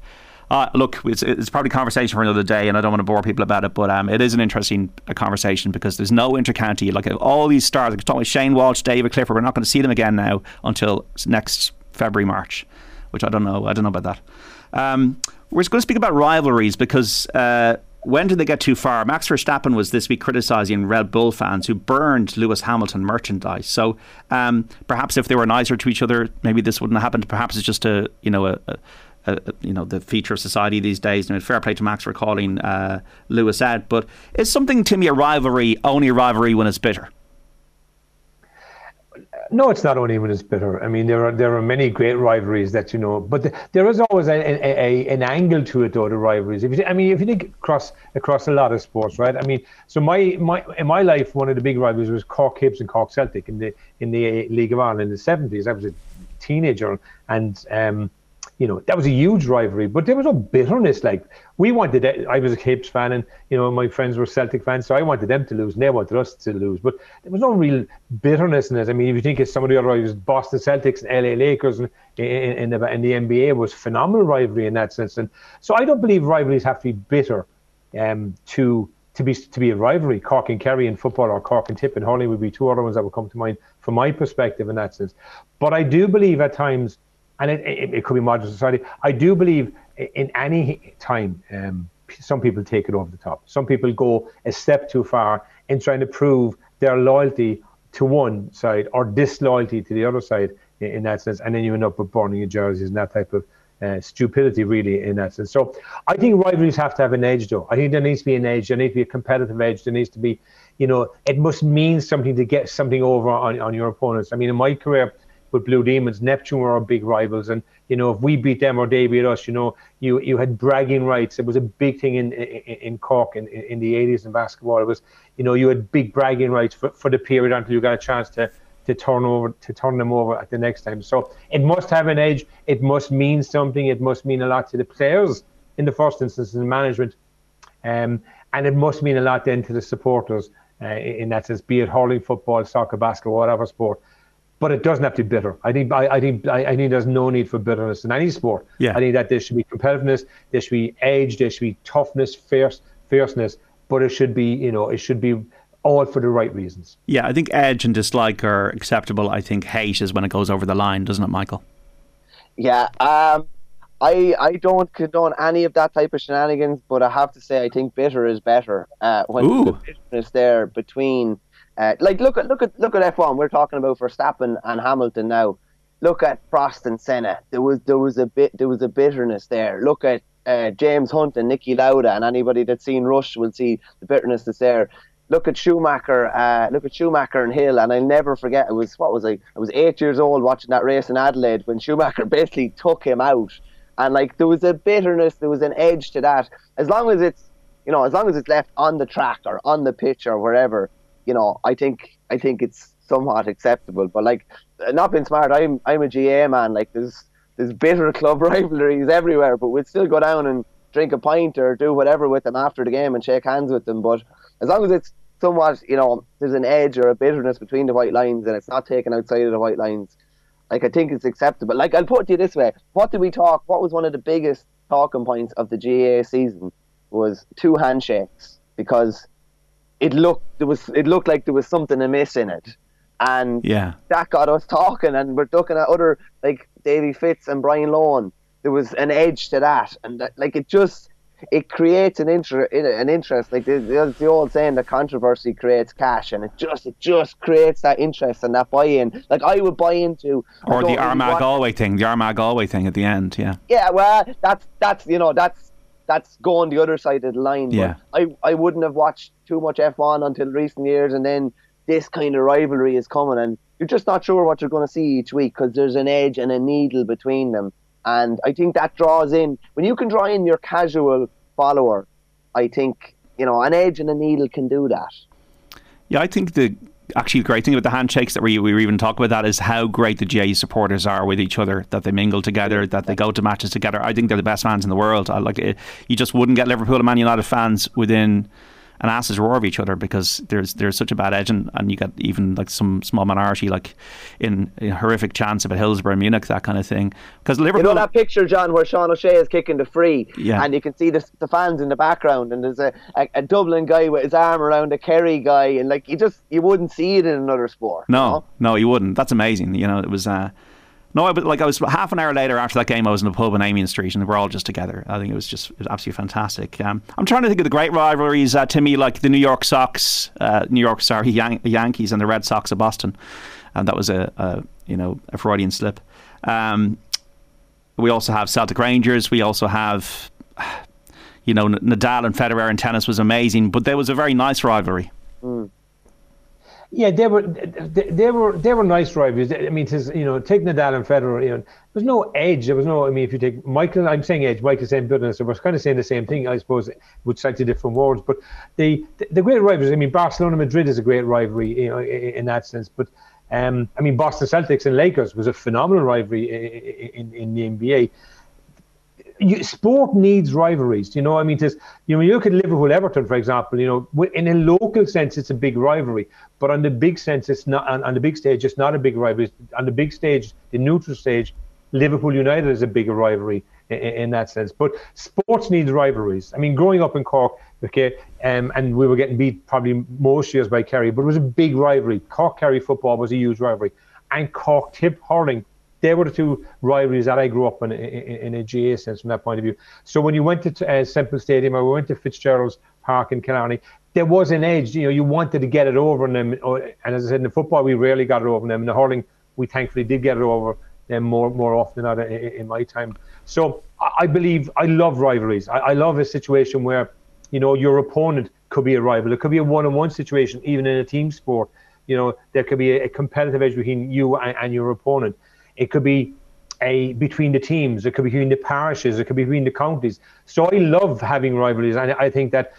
uh, look, it's, it's probably conversation for another day, and I don't want to bore people about it. But um, it is an interesting uh, conversation because there's no intercounty. Like all these stars, like talking about Shane Walsh, David Clifford, we're not going to see them again now until next February, March, which I don't know. I don't know about that. Um, we're going to speak about rivalries because. Uh, when did they get too far? Max Verstappen was this week criticising Red Bull fans who burned Lewis Hamilton merchandise. So um, perhaps if they were nicer to each other, maybe this wouldn't have happened. Perhaps it's just a you know a, a, a you know the feature of society these days. And fair play to Max for calling uh, Lewis out, but is something to Timmy a rivalry only a rivalry when it's bitter? No, it's not only when it's bitter. I mean, there are there are many great rivalries that you know, but the, there is always a, a, a, an angle to it, though. The rivalries. If you, I mean, if you think across across a lot of sports, right? I mean, so my my in my life, one of the big rivalries was Cork Hibs and Cork Celtic in the in the League of Ireland in the seventies. I was a teenager, and um, you know that was a huge rivalry. But there was no bitterness. Like we wanted, I was a Hibs fan, and you know my friends were Celtic fans, so I wanted them to lose, and they wanted us to lose. But there was no real bitterness in it. I mean, if you think of some of the other rivalries, Boston Celtics and LA Lakers, and in, the, in the NBA was phenomenal rivalry in that sense. And so I don't believe rivalries have to be bitter um, to to be to be a rivalry. Cork and Kerry in football, or Cork and Tip in hurling would be two other ones that would come to mind from my perspective in that sense. But I do believe at times and it, it, it could be modern society. I do believe in any time, um, some people take it over the top. Some people go a step too far in trying to prove their loyalty to one side or disloyalty to the other side in, in that sense, and then you end up with burning your jerseys and that type of uh, stupidity, really, in that sense. So I think rivalries have to have an edge, though. I think there needs to be an edge. There needs to be a competitive edge. There needs to be, you know, it must mean something to get something over on, on your opponents. I mean, in my career, with Blue Demons. Neptune were our big rivals, and you know if we beat them or they beat us, you know you you had bragging rights. It was a big thing in in, in Cork in, in the 80s in basketball. It was you know you had big bragging rights for, for the period until you got a chance to to turn over to turn them over at the next time. So it must have an edge. It must mean something. It must mean a lot to the players in the first instance, in management, um, and it must mean a lot then to the supporters. Uh, in that sense, be it hurling, football, soccer, basketball, whatever sport but it doesn't have to be bitter. I think I, I think I, I, think there's no need for bitterness in any sport. Yeah. I think that there should be competitiveness, there should be edge, there should be toughness, fierce, fierceness, but it should be you know it should be all for the right reasons. Yeah, I think edge and dislike are acceptable. I think hate is when it goes over the line, doesn't it, Michael? Yeah. Um, I I don't condone any of that type of shenanigans, but I have to say I think bitter is better uh, when Ooh. the bitterness there between uh, like look at look at look at F1. We're talking about Verstappen and Hamilton now. Look at Prost and Senna. There was there was a bit there was a bitterness there. Look at uh, James Hunt and Niki Lauda, and anybody that's seen Rush will see the bitterness that's there. Look at Schumacher. Uh, look at Schumacher and Hill, and I'll never forget. It was what was I? I was eight years old watching that race in Adelaide when <laughs> Schumacher basically took him out, and like there was a bitterness, there was an edge to that. As long as it's you know, as long as it's left on the track or on the pitch or wherever, you know, I think I think it's somewhat acceptable. But like, not being smart, I'm I'm a GAA man. Like, there's there's bitter <laughs> club rivalries everywhere, but we'd still go down and drink a pint or do whatever with them after the game and shake hands with them. But as long as it's somewhat, you know, there's an edge or a bitterness between the white lines and it's not taken outside of the white lines, like I think it's acceptable. Like I'll put it to you this way: What did we talk? What was one of the biggest talking points of the GAA season? Was two handshakes because it looked there was it looked like there was something amiss in it, and yeah, that got us talking. And we're looking at other like Davy Fitz and Brian Lohan. There was an edge to that, and that, like it just it creates an interest an interest like the, the old saying the controversy creates cash and it just it just creates that interest and that buy-in like I would buy into or the Armagh Galway thing the Armagh Galway thing at the end yeah yeah well that's that's you know that's that's going the other side of the line. Yeah. But I, I wouldn't have watched too much F1 until recent years, and then this kind of rivalry is coming, and you're just not sure what you're going to see each week because there's an edge and a needle between them. And I think that draws in, when you can draw in your casual follower, I think, you know, an edge and a needle can do that. Yeah, I think the actually the great thing about the handshakes that we, we even talk about that is how great the GAA supporters are with each other, that they mingle together, that they go to matches together. I think they're the best fans in the world. I like it. You just wouldn't get Liverpool and Man United fans within an asses roar of each other because there's there's such a bad edge and, and you get even like some small minority like in, in horrific chance about Hillsborough Munich that kind of thing because Liverpool you know that picture John where Sean O'Shea is kicking the free yeah. and you can see the, the fans in the background and there's a, a, a, Dublin guy with his arm around a Kerry guy and like you just you wouldn't see it in another sport no you know? no you wouldn't that's amazing you know it was uh, no, I, like I was half an hour later after that game. I was in a pub in Amiens Street, and we're all just together. I think it was just it was absolutely fantastic. Um, I'm trying to think of the great rivalries uh, to me, like the New York Sox, uh, New York sorry Yan- Yankees, and the Red Sox of Boston, and that was a, a you know a Freudian slip. Um, we also have Celtic Rangers. We also have, <sighs> you know, Nadal and Federer in tennis was amazing, but there was a very nice rivalry. Mm. Yeah, they were they, they, were they were nice rivalries. I mean, to, you know, take Nadal and Federer. You know, there's no edge. There was no. I mean, if you take Michael, I'm saying edge. Michael's saying bitterness. We're kind of saying the same thing, I suppose, with slightly different words. But the the, great rivalries. I mean, Barcelona Madrid is a great rivalry, you know, in, in that sense. But um, I mean, Boston Celtics and Lakers was a phenomenal rivalry in, in, in the NBA you, sport needs rivalries. You know, I mean, you know, you look at Liverpool Everton, for example. You know, in a local sense, it's a big rivalry, but on the big sense, it's not. On, on the big stage, it's not a big rivalry. On the big stage, the neutral stage, Liverpool United is a bigger rivalry in, in, that sense. But sports needs rivalries. I mean, growing up in Cork, okay, um, and we were getting beat probably most years by Kerry, but it was a big rivalry. Cork Kerry football was a huge rivalry, and Cork Tip hurling they were the two rivalries that I grew up in in, in a GAA sense from that point of view. So when you went to uh, Semple Stadium or we went to Fitzgerald's Park in Killarney, there was an edge. You know, you wanted to get it over them. And as I said, in the football, we rarely got it over them. In the hurling, we thankfully did get it over them more more often than not in, my time. So I believe I love rivalries. I, I love a situation where you know your opponent could be a rival. It could be a one-on-one situation, even in a team sport. You know, there could be a, a competitive edge between you and, and, your opponent. It could be a between the teams. It could be between the parishes. It could be between the counties. So I love having rivalries, and I think that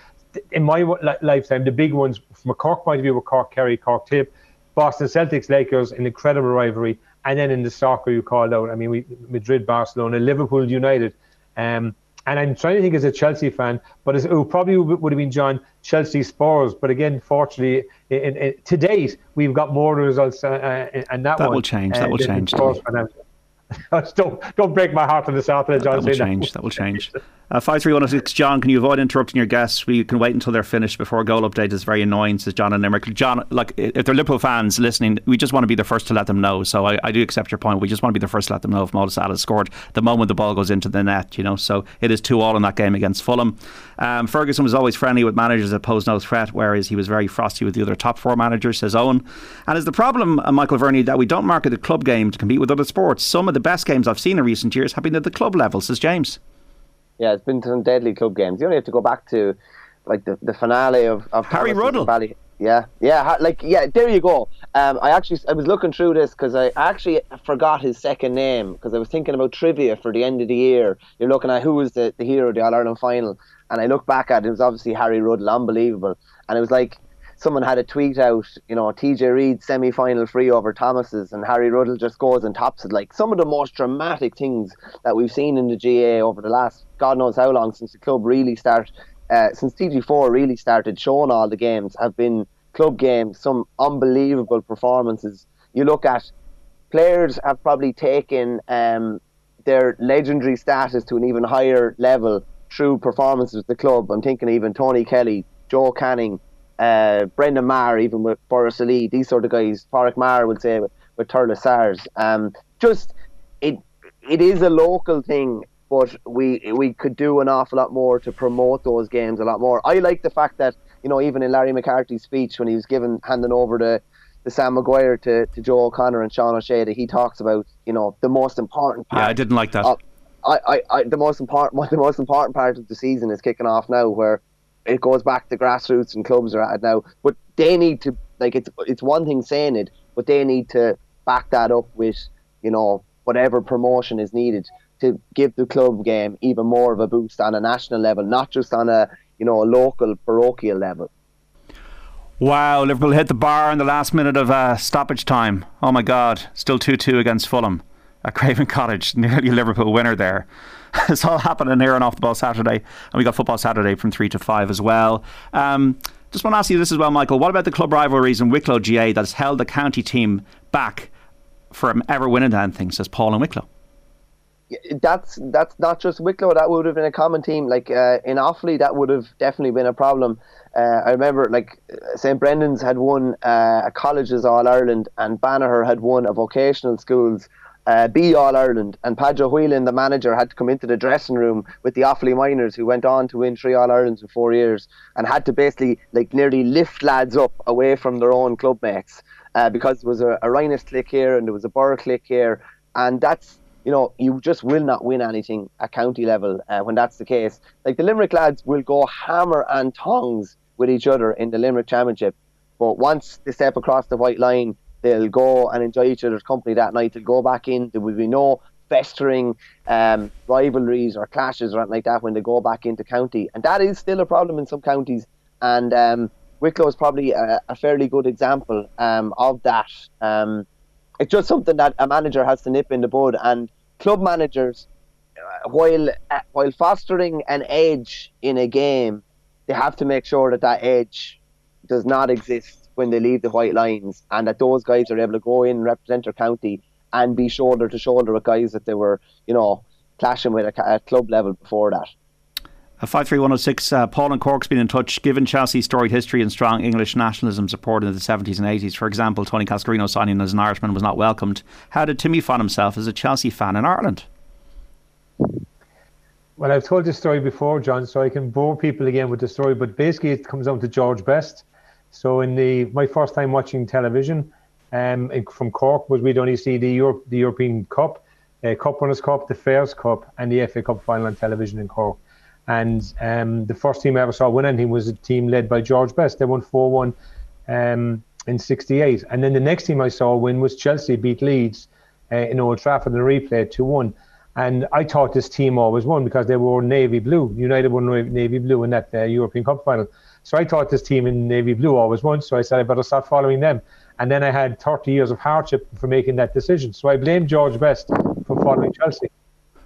in my lifetime, the big ones from a Cork point of view were Cork Kerry, Cork Tip, Boston Celtics, Lakers, an incredible rivalry, and then in the soccer you called out. I mean, we, Madrid, Barcelona, Liverpool, United. Um, and I'm trying to think as a Chelsea fan, but it probably would have been John Chelsea Spurs. But again, fortunately, in, in, to date, we've got more results, uh, uh and that, that one, will change. That uh, will change. <laughs> don't don't break my heart on the South John. That will change. That. that will change. Uh, 53106, John, can you avoid interrupting your guests? We can wait until they're finished before a goal update is very annoying, says John and Limerick. John, like, if they're Liverpool fans listening, we just want to be the first to let them know. So I, I do accept your point. We just want to be the first to let them know if Mo Salah scored the moment the ball goes into the net, you know. So it is 2 all in that game against Fulham. Um, Ferguson was always friendly with managers that posed no threat, whereas he was very frosty with the other top four managers, says Owen. And is the problem, uh, Michael Verney, that we don't market the club game to compete with other sports? Some of the best games I've seen in recent years have been at the club level, says James. Yeah, it's been some deadly club games. You only have to go back to like the, the finale of, of Harry Ruddle. Valley. Yeah, yeah, like yeah. There you go. Um, I actually I was looking through this because I actually forgot his second name because I was thinking about trivia for the end of the year. You're looking at who was the, the hero of the All Ireland final, and I look back at it, it was obviously Harry Ruddle, unbelievable, and it was like someone had a tweet out, you know, TJ Reid semi final free over Thomas's and Harry Ruddle just goes and tops it. Like some of the most dramatic things that we've seen in the GAA over the last God knows how long since the club really started, uh, since TG4 really started showing all the games have been club games, some unbelievable performances. You look at players have probably taken um, their legendary status to an even higher level through performances with the club. I'm thinking even Tony Kelly, Joe Canning, uh, Brendan Maher, even with Borris-Ileigh, these sort of guys. Padraig Maher would say with, with SARS. Um, just it it is a local thing, but we we could do an awful lot more to promote those games a lot more. I like the fact that you know even in Larry McCarthy's speech when he was given handing over the the Sam Maguire to, to Joe O'Connor and Sean O'Shea that he talks about you know the most important part. Yeah, I didn't like that. Of, I, I, I, the most important <laughs> the most important part of the season is kicking off now, where it goes back to grassroots and clubs are at now. But they need to like it's it's one thing saying it, but they need to back that up with you know whatever promotion is needed to give the club game even more of a boost on a national level, not just on a you know a local parochial level. Wow, Liverpool hit the bar in the last minute of uh, stoppage time. Oh my God, still 2 2 against Fulham at Craven Cottage. <laughs> Nearly Liverpool winner there. it's all happening here on Off the Ball Saturday. And we got Football Saturday from 3 to 5 as well. Um, just want to ask you this as well, Michael. What about the club rivalries in Wicklow GAA that has held the county team back from ever winning anything, says Paul and Wicklow? That's that's not just Wicklow. That would have been a common team. Like uh, in Offaly, that would have definitely been a problem. Uh, I remember like St Brendan's had won uh, a colleges All Ireland, and Banagher had won a vocational schools uh, be All Ireland, and Padro Whelan, the manager, had to come into the dressing room with the Offaly Minors, who went on to win three All Irelands in four years, and had to basically like nearly lift lads up away from their own club mates uh, because there was a, a Rynagh's click here and there was a Birr click here, and that's you know you just will not win anything at county level uh, when that's the case. Like the Limerick lads will go hammer and tongs with each other in the Limerick Championship, but once they step across the white line They'll go and enjoy each other's company that night. They'll go back in. There will be no festering um, rivalries or clashes or anything like that when they go back into county. And that is still a problem in some counties. And um, Wicklow is probably a, a fairly good example um, of that. Um, it's just something that a manager has to nip in the bud. And club managers, uh, while uh, while fostering an edge in a game, they have to make sure that that edge does not exist when they leave the white lines, and that those guys are able to go in and represent their county and be shoulder to shoulder with guys that they were, you know, clashing with at club level before that. Uh, 53106, uh, Paul and Cork's been in touch. Given Chelsea's storied history and strong English nationalism support in the 70s and 80s, for example, Tony Cascarino signing as an Irishman was not welcomed. How did Timmy find himself as a Chelsea fan in Ireland? Well, I've told this story before, John, so I can bore people again with the story, but basically it comes down to George Best. So, in the my first time watching television um, from Cork was we'd only see the, Europe, the European Cup, uh, Cup Winners' Cup, the Fairs Cup, and the FA Cup final on television in Cork. And um, the first team I ever saw win anything was a team led by George Best. They won 4 1 um, in 68. And then the next team I saw win was Chelsea, beat Leeds uh, in Old Trafford in a replay 2 1. And I thought this team always won because they wore navy blue. United won navy blue in that uh, European Cup final. So I thought this team in navy blue always won. So I said I better start following them. And then I had 30 years of hardship for making that decision. So I blame George Best for following Chelsea.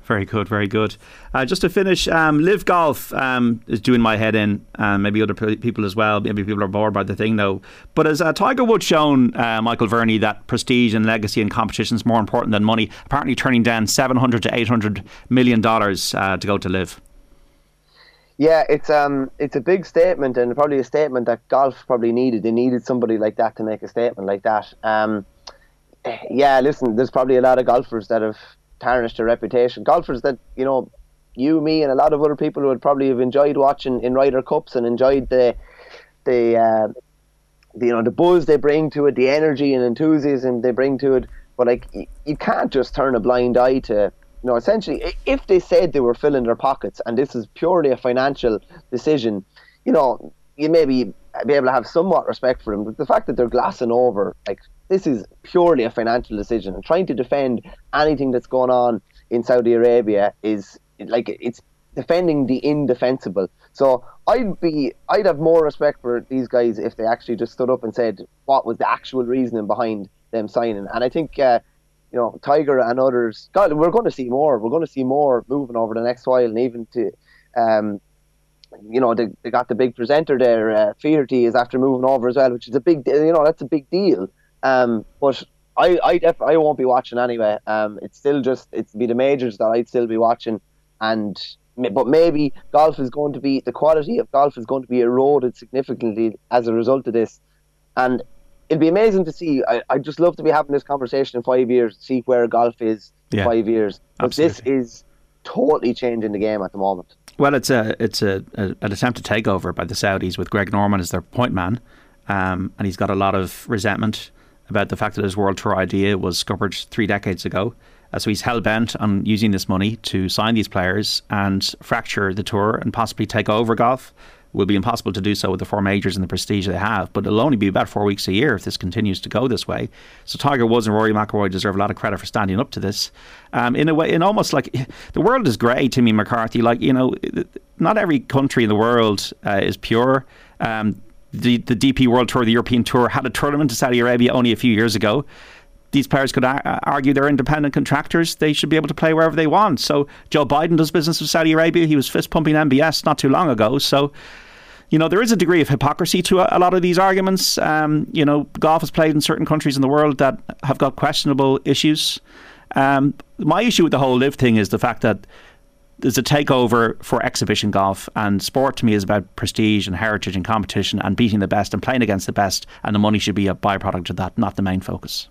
Very good, very good. Uh, just to finish, um, LIV Golf um, is doing my head in. Um, maybe other people as well. Maybe people are bored by the thing though. But as uh, Tiger Woods shown, uh, Michael Verney, that prestige and legacy and competition is more important than money. Apparently, turning down seven hundred to eight hundred million dollars uh, to go to LIV. Yeah, it's um, it's a big statement and probably a statement that golf probably needed. They needed somebody like that to make a statement like that. Um, yeah, listen, there's probably a lot of golfers that have tarnished their reputation. Golfers that you know, you, me, and a lot of other people would probably have enjoyed watching in Ryder Cups and enjoyed the the, uh, the you know the buzz they bring to it, the energy and enthusiasm they bring to it. But like, you, you can't just turn a blind eye to you know, essentially, if they said they were filling their pockets and this is purely a financial decision, you know, you maybe be able to have somewhat respect for them. But the fact that they're glassing over, like, this is purely a financial decision. And trying to defend anything that's going on in Saudi Arabia is like it's defending the indefensible. So I'd be, I'd have more respect for these guys if they actually just stood up and said what was the actual reasoning behind them signing. And I think, uh, you know, Tiger and others, God, we're going to see more. We're going to see more moving over the next while, and even to, um, you know, they, they got the big presenter there. Uh, Feherty is after moving over as well, which is a big, you know, that's a big deal. Um, but I I, def- I won't be watching anyway. Um, it's still just it's be the majors that I'd still be watching, and but maybe golf is going to be the quality of golf is going to be eroded significantly as a result of this, and it'd be amazing to see. I I just love to be having this conversation in five years, see where golf is in yeah, five years. But absolutely. this is totally changing the game at the moment. Well, it's a it's a, a, an attempt to take over by the Saudis with Greg Norman as their point man, um, and he's got a lot of resentment about the fact that his World Tour idea was scuppered three decades ago. Uh, so he's hell bent on using this money to sign these players and fracture the tour and possibly take over golf. Will be impossible to do so with the four majors and the prestige they have, but it'll only be about four weeks a year if this continues to go this way. So Tiger Woods and Rory McIlroy deserve a lot of credit for standing up to this. Um, in a way, in almost like <laughs> the world is grey, Timmy McCarthy. Like you know, not every country in the world uh, is pure. Um, the, the DP World Tour, the European Tour, had a tournament in Saudi Arabia only a few years ago. These players could ar- argue they're independent contractors. They should be able to play wherever they want. So Joe Biden does business with Saudi Arabia. He was fist pumping MBS not too long ago. So you know, there is a degree of hypocrisy to a, a lot of these arguments. Um, you know, golf is played in certain countries in the world that have got questionable issues. Um, my issue with the whole LIV thing is the fact that there's a takeover for exhibition golf, and sport to me is about prestige and heritage and competition and beating the best and playing against the best, and the money should be a byproduct of that, not the main focus.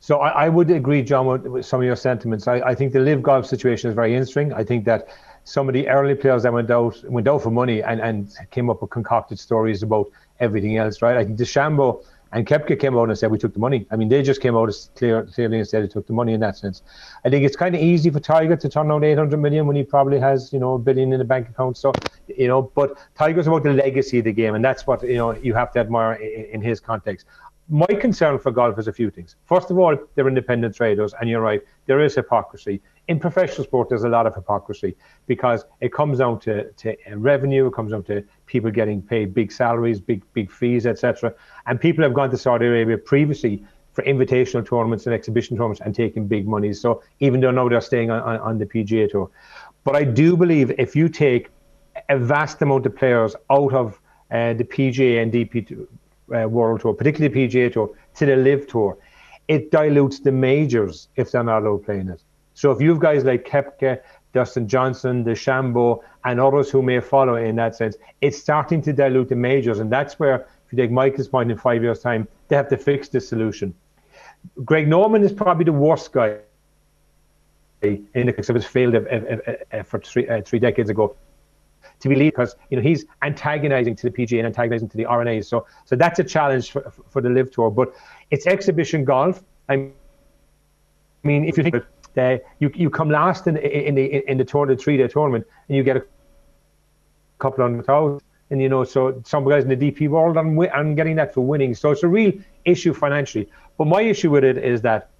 So I, I would agree, John, with, with, some of your sentiments. I, I think the LIV golf situation is very interesting. I think that some of the early players that went out went out for money and, and came up with concocted stories about everything else, right? I think DeChambeau and Koepka came out and said we took the money. I mean, they just came out as clear, clearly and said they took the money in that sense. I think it's kind of easy for Tiger to turn out 800 million when he probably has, you know, a billion in the bank account. So, you know, but Tiger's about the legacy of the game, and that's what you know you have to admire in, in his context. My concern for golf is a few things. First of all, they're independent traders, and you're right, there is hypocrisy in professional sport, there's a lot of hypocrisy because it comes down to, to revenue, it comes down to people getting paid big salaries, big big fees, etc. And people have gone to Saudi Arabia previously for invitational tournaments and exhibition tournaments and taking big money. So even though now they're staying on, on, on the PGA Tour, but I do believe if you take a vast amount of players out of uh, the PGA and DP uh, World Tour, particularly the PGA Tour, to the LIV Tour, it dilutes the majors if they're not allowed playing it. So if you've guys like Koepka, Dustin Johnson, DeChambeau, and others who may follow in that sense. It's starting to dilute the majors, and that's where, if you take Michael's point in five years' time, they have to fix the solution. Greg Norman is probably the worst guy in the case of his failed for three, uh, three decades ago to be lead because you know he's antagonizing to the PGA and antagonizing to the R&A. So so that's a challenge for, for the LIV Tour. But it's exhibition golf. I mean, if you think that you you come last in in the in the tour, the three day tournament, and you get a couple hundred thousand. And you know, so some guys in the DP world I'm, I'm getting that for winning. So it's a real issue financially. But my issue with it is that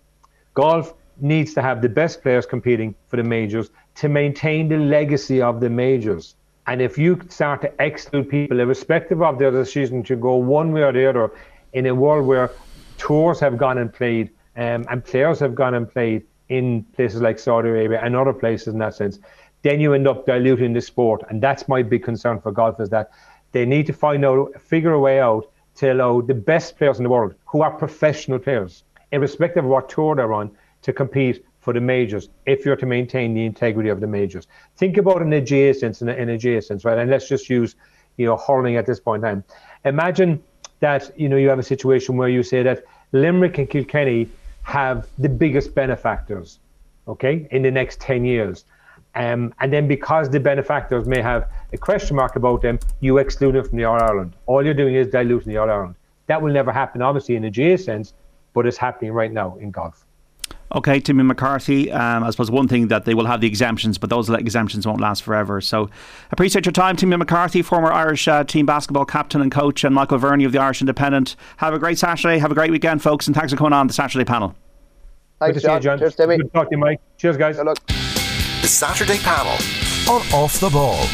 golf needs to have the best players competing for the majors to maintain the legacy of the majors. And if you start to exclude people, irrespective of their decision to go one way or the other, in a world where tours have gone and played um, and players have gone and played in places like Saudi Arabia and other places in that sense, then you end up diluting the sport. And that's my big concern for golf is that they need to find out, figure a way out to allow the best players in the world who are professional players, irrespective of what tour they're on, to compete for the majors if you're to maintain the integrity of the majors. Think about an adjacent and an adjacent, right? And let's just use, you know, hurling at this point in time. Imagine that, you know, you have a situation where you say that Limerick and Kilkenny have the biggest benefactors, okay, in the next 10 years. Um, and then because the benefactors may have a question mark about them, you exclude them from the All Ireland. All you're doing is diluting the All Ireland. That will never happen, obviously, in a GAA sense, but it's happening right now in golf. Okay, Timmy McCarthy. Um, I suppose one thing that they will have the exemptions, but those exemptions won't last forever. So appreciate your time, Timmy McCarthy, former Irish uh, team basketball captain and coach, and Michael Verney of the Irish Independent. Have a great Saturday. Have a great weekend, folks, and thanks for coming on the Saturday panel. Thanks, Good to John. see you, John. Cheers, Timmy. Good to talk to you, Mike. Cheers, guys. Good luck. The Saturday panel on Off the Ball.